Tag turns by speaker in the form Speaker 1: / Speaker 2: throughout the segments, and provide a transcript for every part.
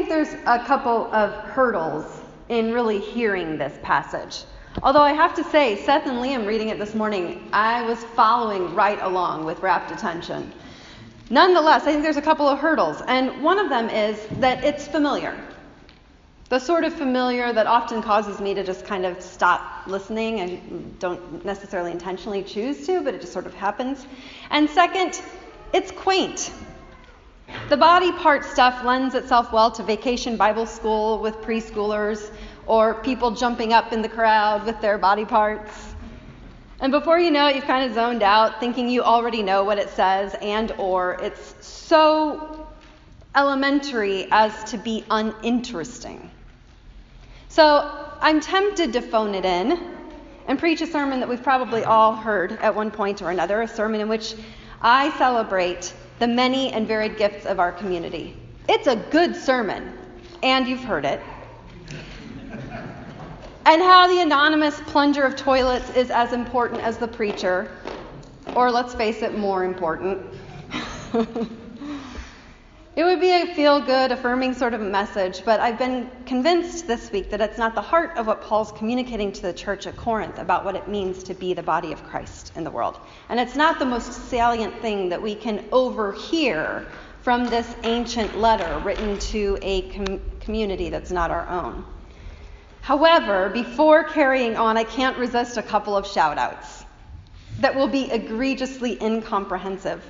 Speaker 1: think there's a couple of hurdles in really hearing this passage. Although I have to say, Seth and Liam reading it this morning, I was following right along with rapt attention. Nonetheless, I think there's a couple of hurdles, and one of them is that it's familiar. The sort of familiar that often causes me to just kind of stop listening and don't necessarily intentionally choose to, but it just sort of happens. And second, it's quaint. The body part stuff lends itself well to vacation Bible school with preschoolers or people jumping up in the crowd with their body parts. And before you know it, you've kind of zoned out thinking you already know what it says and or it's so elementary as to be uninteresting. So, I'm tempted to phone it in and preach a sermon that we've probably all heard at one point or another, a sermon in which I celebrate the many and varied gifts of our community. It's a good sermon, and you've heard it. And how the anonymous plunger of toilets is as important as the preacher, or let's face it, more important. it would be a feel good, affirming sort of message, but I've been convinced this week that it's not the heart of what Paul's communicating to the church at Corinth about what it means to be the body of Christ in the world. And it's not the most salient thing that we can overhear from this ancient letter written to a com- community that's not our own. However, before carrying on, I can't resist a couple of shout outs that will be egregiously incomprehensive.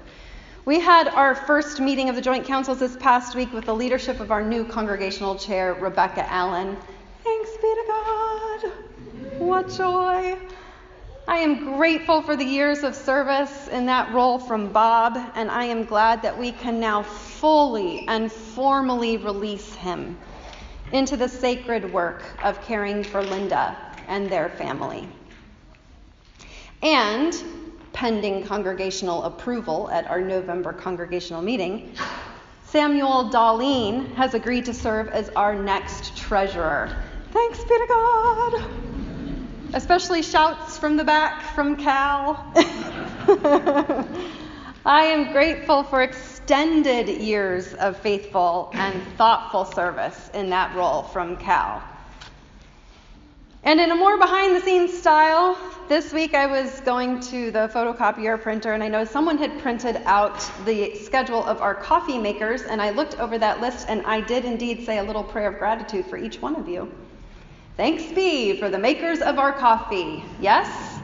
Speaker 1: We had our first meeting of the Joint Councils this past week with the leadership of our new congregational chair, Rebecca Allen. Thanks be to God. What joy. I am grateful for the years of service in that role from Bob, and I am glad that we can now fully and formally release him into the sacred work of caring for Linda and their family. And, pending congregational approval at our November congregational meeting, Samuel Darlene has agreed to serve as our next treasurer. Thanks be to God. Especially shouts from the back from Cal. I am grateful for extended years of faithful and thoughtful service in that role from Cal. And in a more behind the scenes style, this week I was going to the photocopier printer and I know someone had printed out the schedule of our coffee makers, and I looked over that list and I did indeed say a little prayer of gratitude for each one of you. Thanks be for the makers of our coffee. Yes?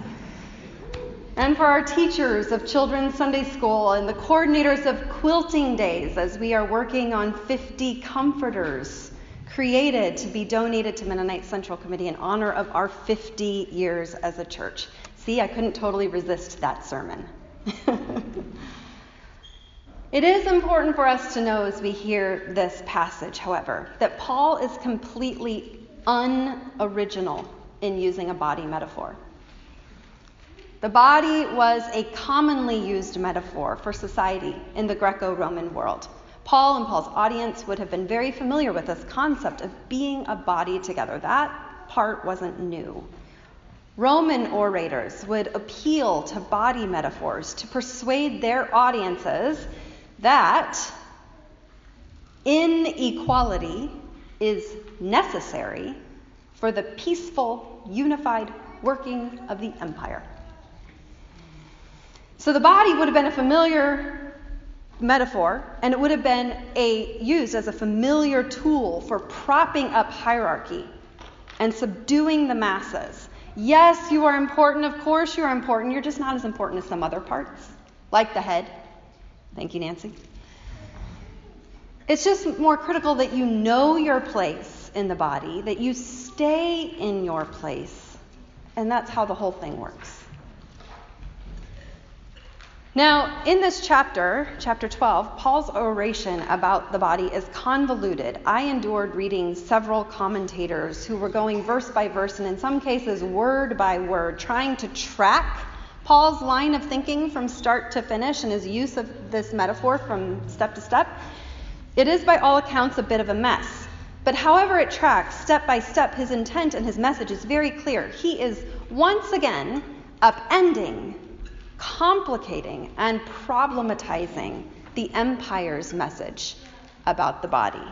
Speaker 1: and for our teachers of children's Sunday school and the coordinators of quilting days as we are working on 50 comforters created to be donated to Mennonite Central Committee in honor of our 50 years as a church. See, I couldn't totally resist that sermon. it is important for us to know as we hear this passage, however, that Paul is completely unoriginal in using a body metaphor. The body was a commonly used metaphor for society in the Greco Roman world. Paul and Paul's audience would have been very familiar with this concept of being a body together. That part wasn't new. Roman orators would appeal to body metaphors to persuade their audiences that inequality is necessary for the peaceful, unified working of the empire. So the body would have been a familiar metaphor, and it would have been a, used as a familiar tool for propping up hierarchy and subduing the masses. Yes, you are important. Of course, you are important. You're just not as important as some other parts, like the head. Thank you, Nancy. It's just more critical that you know your place in the body, that you stay in your place, and that's how the whole thing works. Now, in this chapter, chapter 12, Paul's oration about the body is convoluted. I endured reading several commentators who were going verse by verse and in some cases word by word, trying to track Paul's line of thinking from start to finish and his use of this metaphor from step to step. It is, by all accounts, a bit of a mess. But however it tracks, step by step, his intent and his message is very clear. He is once again upending complicating and problematizing the empire's message about the body.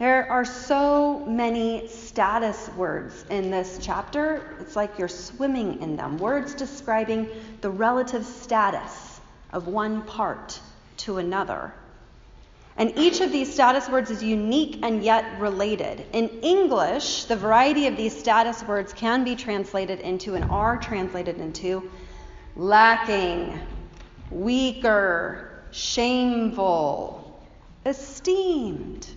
Speaker 1: There are so many status words in this chapter. It's like you're swimming in them. Words describing the relative status of one part to another. And each of these status words is unique and yet related. In English, the variety of these status words can be translated into and are translated into lacking, weaker, shameful, esteemed,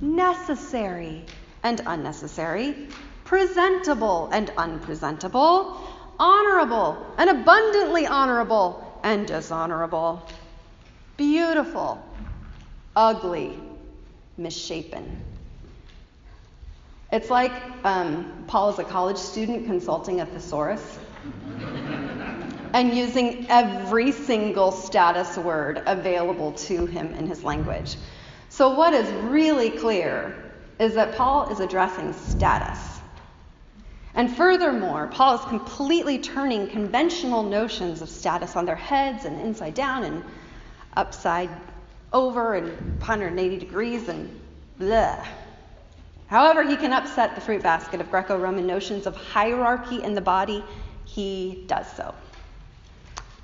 Speaker 1: necessary and unnecessary, presentable and unpresentable, honorable and abundantly honorable and dishonorable, beautiful ugly, misshapen. It's like um, Paul is a college student consulting a thesaurus and using every single status word available to him in his language. So, what is really clear is that Paul is addressing status. And furthermore, Paul is completely turning conventional notions of status on their heads and inside down and upside over and 180 degrees and blah. However, he can upset the fruit basket of Greco Roman notions of hierarchy in the body, he does so.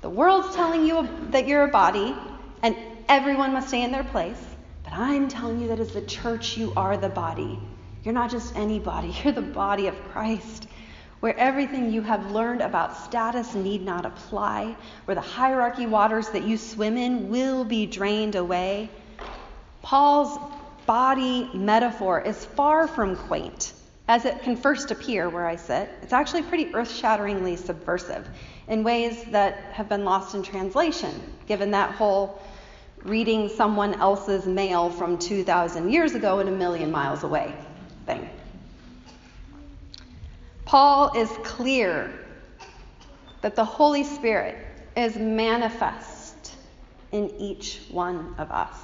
Speaker 1: The world's telling you that you're a body and everyone must stay in their place, but I'm telling you that as the church, you are the body. You're not just anybody, you're the body of Christ where everything you have learned about status need not apply, where the hierarchy waters that you swim in will be drained away. Paul's body metaphor is far from quaint. As it can first appear where I sit, it's actually pretty earth shatteringly subversive in ways that have been lost in translation, given that whole reading someone else's mail from 2,000 years ago and a million miles away thing. Paul is clear that the Holy Spirit is manifest in each one of us.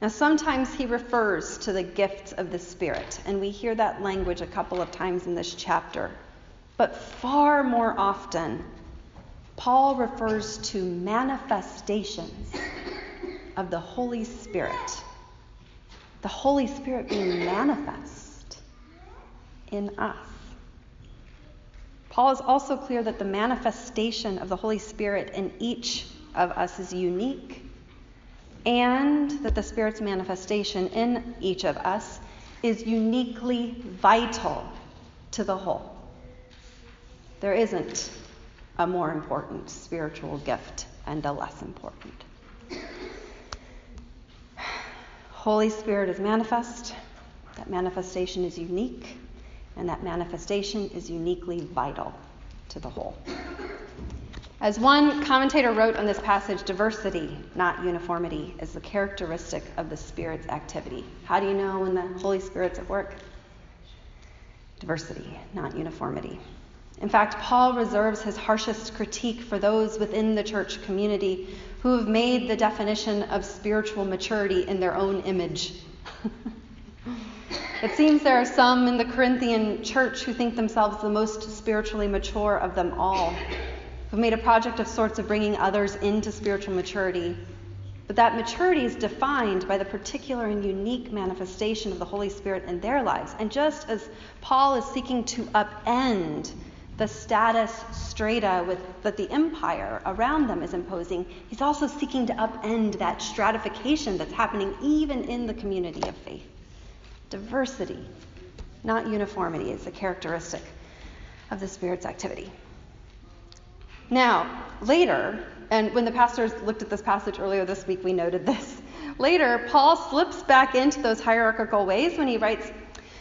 Speaker 1: Now, sometimes he refers to the gifts of the Spirit, and we hear that language a couple of times in this chapter. But far more often, Paul refers to manifestations of the Holy Spirit. The Holy Spirit being manifest in us. Paul is also clear that the manifestation of the Holy Spirit in each of us is unique, and that the Spirit's manifestation in each of us is uniquely vital to the whole. There isn't a more important spiritual gift and a less important. Holy Spirit is manifest. That manifestation is unique and that manifestation is uniquely vital to the whole. As one commentator wrote on this passage, diversity, not uniformity, is the characteristic of the Spirit's activity. How do you know when the Holy Spirit's at work? Diversity, not uniformity. In fact, Paul reserves his harshest critique for those within the church community who have made the definition of spiritual maturity in their own image. It seems there are some in the Corinthian church who think themselves the most spiritually mature of them all, who've made a project of sorts of bringing others into spiritual maturity. But that maturity is defined by the particular and unique manifestation of the Holy Spirit in their lives. And just as Paul is seeking to upend the status strata with, that the empire around them is imposing, he's also seeking to upend that stratification that's happening even in the community of faith. Diversity, not uniformity, is a characteristic of the Spirit's activity. Now, later, and when the pastors looked at this passage earlier this week, we noted this. Later, Paul slips back into those hierarchical ways when he writes,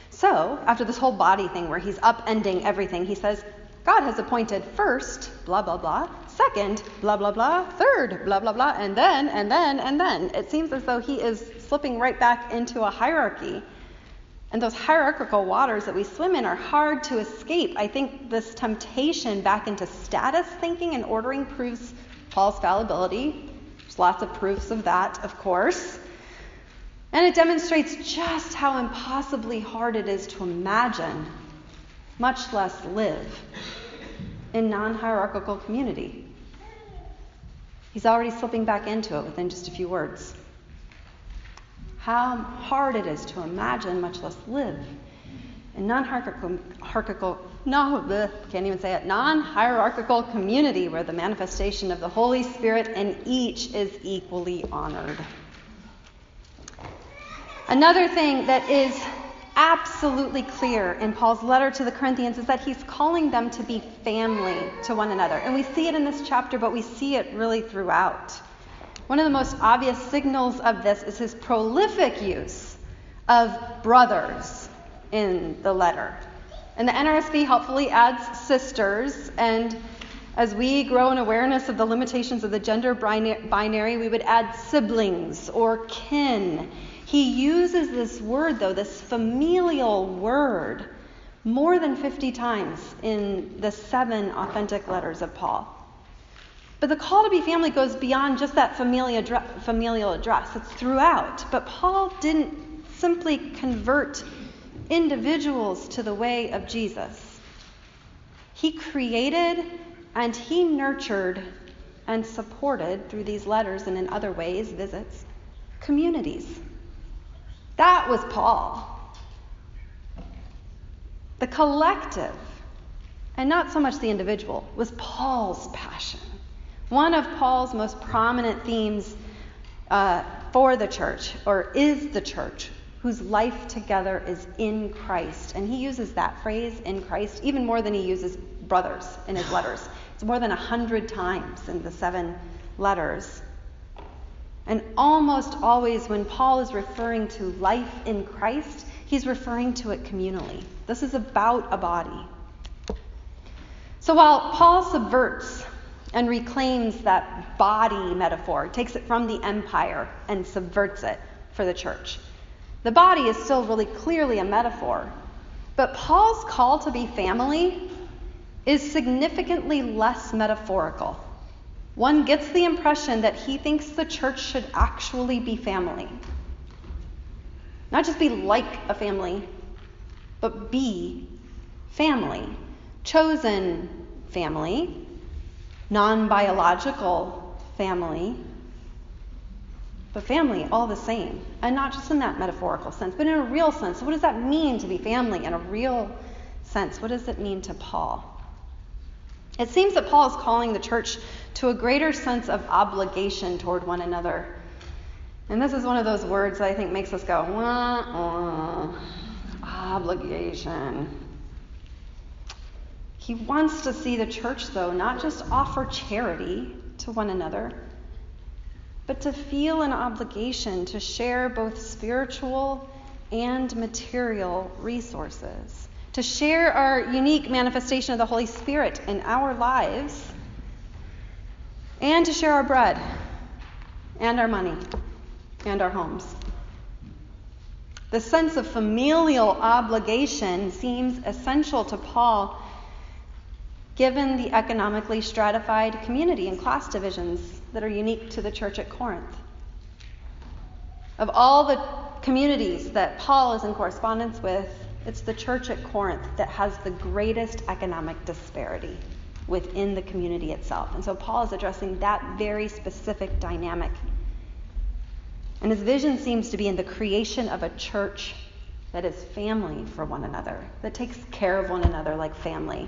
Speaker 1: So, after this whole body thing where he's upending everything, he says, God has appointed first, blah, blah, blah, second, blah, blah, blah, third, blah, blah, blah, and then, and then, and then. It seems as though he is slipping right back into a hierarchy and those hierarchical waters that we swim in are hard to escape. I think this temptation back into status thinking and ordering proves Paul's fallibility. There's lots of proofs of that, of course. And it demonstrates just how impossibly hard it is to imagine, much less live, in non hierarchical community. He's already slipping back into it within just a few words. how hard it is to imagine, much less live. In non-hierarchical, no, bleh, can't even say it, non-hierarchical community where the manifestation of the Holy Spirit in each is equally honored. Another thing that is absolutely clear in Paul's letter to the Corinthians is that he's calling them to be family to one another. And we see it in this chapter, but we see it really throughout. One of the most obvious signals of this is his prolific use of brothers in the letter. And the NRSV helpfully adds sisters, and as we grow in awareness of the limitations of the gender binary, we would add siblings or kin he uses this word, though, this familial word, more than 50 times in the seven authentic letters of Paul. But the call to be family goes beyond just that familial address, it's throughout. But Paul didn't simply convert individuals to the way of Jesus, he created and he nurtured and supported through these letters and in other ways, visits, communities. That was Paul. The collective, and not so much the individual, was Paul's passion. One of Paul's most prominent themes uh, for the church, or is the church, whose life together is in Christ. And he uses that phrase, in Christ, even more than he uses brothers in his letters. It's more than a hundred times in the seven letters. And almost always, when Paul is referring to life in Christ, he's referring to it communally. This is about a body. So while Paul subverts and reclaims that body metaphor, takes it from the empire and subverts it for the church, the body is still really clearly a metaphor. But Paul's call to be family is significantly less metaphorical one gets the impression that he thinks the church should actually be family. Not just be like a family, but be family. Chosen family, non biological family, but family all the same. And not just in that metaphorical sense, but in a real sense. So what does that mean to be family in a real sense? What does it mean to Paul? It seems that Paul is calling the church to a greater sense of obligation toward one another. And this is one of those words that I think makes us go, wah, wah, obligation. He wants to see the church, though, not just offer charity to one another, but to feel an obligation to share both spiritual and material resources, to share our unique manifestation of the Holy Spirit in our lives and to share our bread and our money and our homes. The sense of familial obligation seems essential to Paul given the economically stratified community and class divisions that are unique to the church at Corinth. Of all the communities that Paul is in correspondence with, it's the church at Corinth that has the greatest economic disparity within the community itself. And so Paul is addressing that very specific dynamic. And his vision seems to be in the creation of a church that is family for one another, that takes care of one another like family.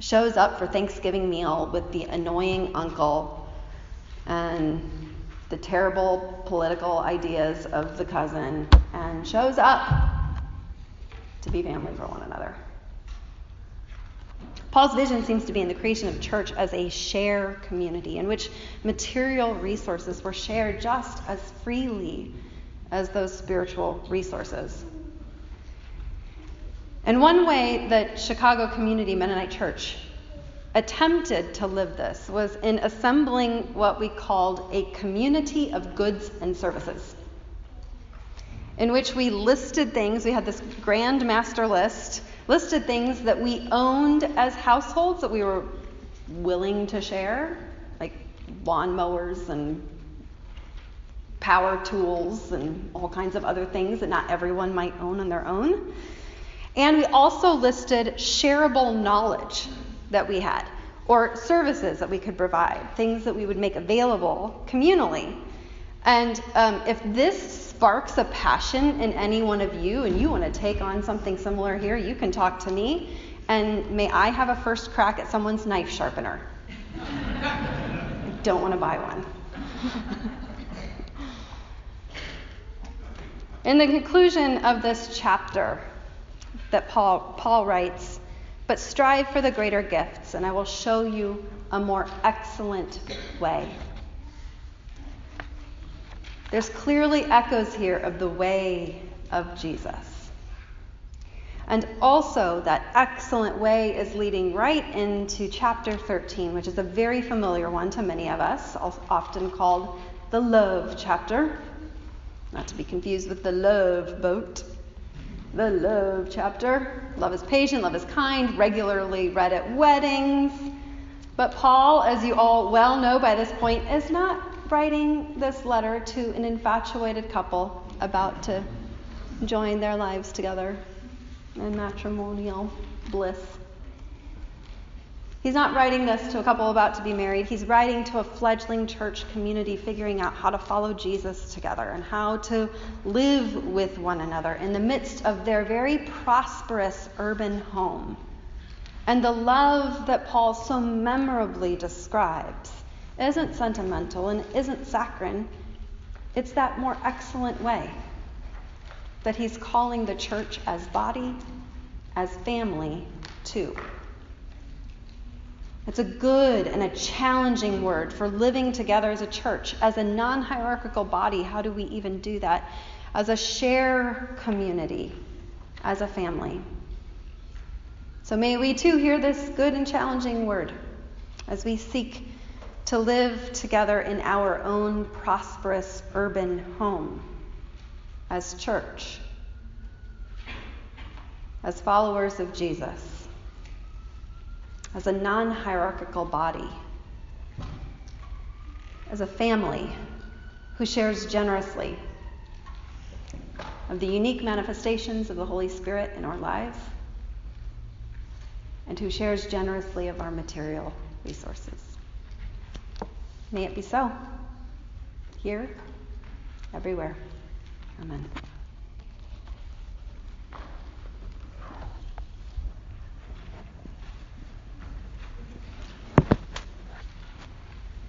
Speaker 1: Shows up for Thanksgiving meal with the annoying uncle and the terrible political ideas of the cousin, and shows up to be family for one another. Paul's vision seems to be in the creation of church as a share community in which material resources were shared just as freely as those spiritual resources. And one way that Chicago Community Mennonite Church attempted to live this was in assembling what we called a community of goods and services, in which we listed things. We had this grand master list listed things that we owned as households that we were willing to share, like lawnmowers and power tools and all kinds of other things that not everyone might own on their own. And we also listed shareable knowledge that we had, or services that we could provide, things that we would make available communally. And um, if this sparks a passion in any one of you and you want to take on something similar here, you can talk to me. And may I have a first crack at someone's knife sharpener? I don't want to buy one. in the conclusion of this chapter that Paul, Paul writes, but strive for the greater gifts, and I will show you a more excellent way. There's clearly echoes here of the way of Jesus. And also, that excellent way is leading right into chapter 13, which is a very familiar one to many of us, often called the love chapter. Not to be confused with the love boat. The love chapter. Love is patient, love is kind, regularly read at weddings. But Paul, as you all well know by this point, is not writing this letter to an infatuated couple about to join their lives together in matrimonial bliss. He's not writing this to a couple about to be married. He's writing to a fledgling church community figuring out how to follow Jesus together and how to live with one another in the midst of their very prosperous urban home. And the love that Paul so memorably describes isn't sentimental and isn't saccharine. It's that more excellent way that he's calling the church as body, as family, too. It's a good and a challenging word for living together as a church, as a non hierarchical body. How do we even do that? As a share community, as a family. So may we too hear this good and challenging word as we seek to live together in our own prosperous urban home as church, as followers of Jesus, as a non hierarchical body, as a family who shares generously of the unique manifestations of the Holy Spirit in our lives and who shares generously of our material resources. May it be so. Here, everywhere. Amen.